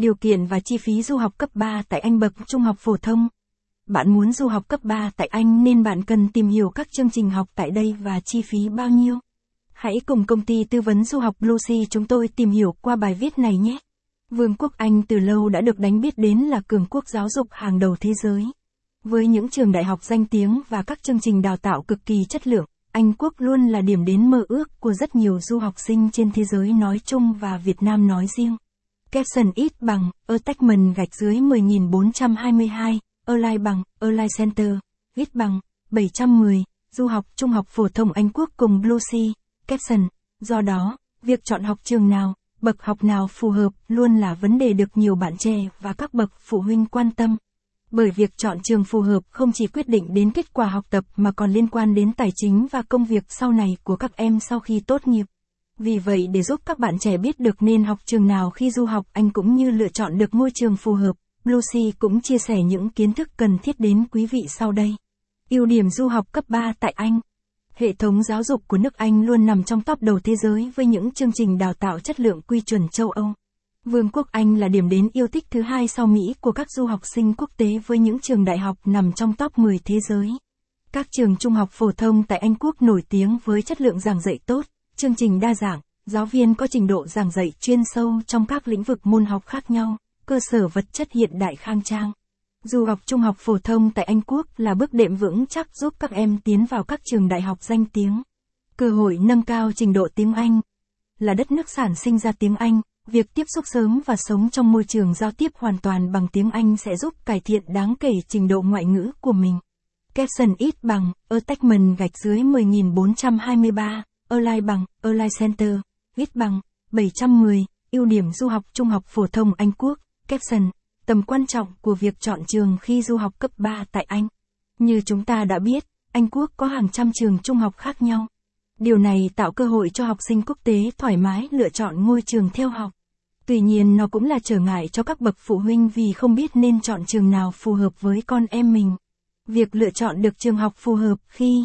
Điều kiện và chi phí du học cấp 3 tại Anh bậc trung học phổ thông. Bạn muốn du học cấp 3 tại Anh nên bạn cần tìm hiểu các chương trình học tại đây và chi phí bao nhiêu. Hãy cùng công ty tư vấn du học Lucy chúng tôi tìm hiểu qua bài viết này nhé. Vương quốc Anh từ lâu đã được đánh biết đến là cường quốc giáo dục hàng đầu thế giới. Với những trường đại học danh tiếng và các chương trình đào tạo cực kỳ chất lượng, Anh quốc luôn là điểm đến mơ ước của rất nhiều du học sinh trên thế giới nói chung và Việt Nam nói riêng. Caption ít bằng, attachment gạch dưới 10422, Align bằng, Align Center, ít bằng, 710, du học trung học phổ thông Anh quốc cùng Blue Sea, caption. Do đó, việc chọn học trường nào, bậc học nào phù hợp luôn là vấn đề được nhiều bạn trẻ và các bậc phụ huynh quan tâm. Bởi việc chọn trường phù hợp không chỉ quyết định đến kết quả học tập mà còn liên quan đến tài chính và công việc sau này của các em sau khi tốt nghiệp. Vì vậy để giúp các bạn trẻ biết được nên học trường nào khi du học anh cũng như lựa chọn được môi trường phù hợp, Lucy cũng chia sẻ những kiến thức cần thiết đến quý vị sau đây. Ưu điểm du học cấp 3 tại Anh Hệ thống giáo dục của nước Anh luôn nằm trong top đầu thế giới với những chương trình đào tạo chất lượng quy chuẩn châu Âu. Vương quốc Anh là điểm đến yêu thích thứ hai sau Mỹ của các du học sinh quốc tế với những trường đại học nằm trong top 10 thế giới. Các trường trung học phổ thông tại Anh quốc nổi tiếng với chất lượng giảng dạy tốt, chương trình đa dạng, giáo viên có trình độ giảng dạy chuyên sâu trong các lĩnh vực môn học khác nhau, cơ sở vật chất hiện đại khang trang. Du học trung học phổ thông tại Anh Quốc là bước đệm vững chắc giúp các em tiến vào các trường đại học danh tiếng. Cơ hội nâng cao trình độ tiếng Anh. Là đất nước sản sinh ra tiếng Anh, việc tiếp xúc sớm và sống trong môi trường giao tiếp hoàn toàn bằng tiếng Anh sẽ giúp cải thiện đáng kể trình độ ngoại ngữ của mình. Capson ít bằng, attachment gạch dưới 10423, Align bằng, Align Center, viết bằng, 710, ưu điểm du học trung học phổ thông Anh Quốc, Capson, tầm quan trọng của việc chọn trường khi du học cấp 3 tại Anh. Như chúng ta đã biết, Anh Quốc có hàng trăm trường trung học khác nhau. Điều này tạo cơ hội cho học sinh quốc tế thoải mái lựa chọn ngôi trường theo học. Tuy nhiên nó cũng là trở ngại cho các bậc phụ huynh vì không biết nên chọn trường nào phù hợp với con em mình. Việc lựa chọn được trường học phù hợp khi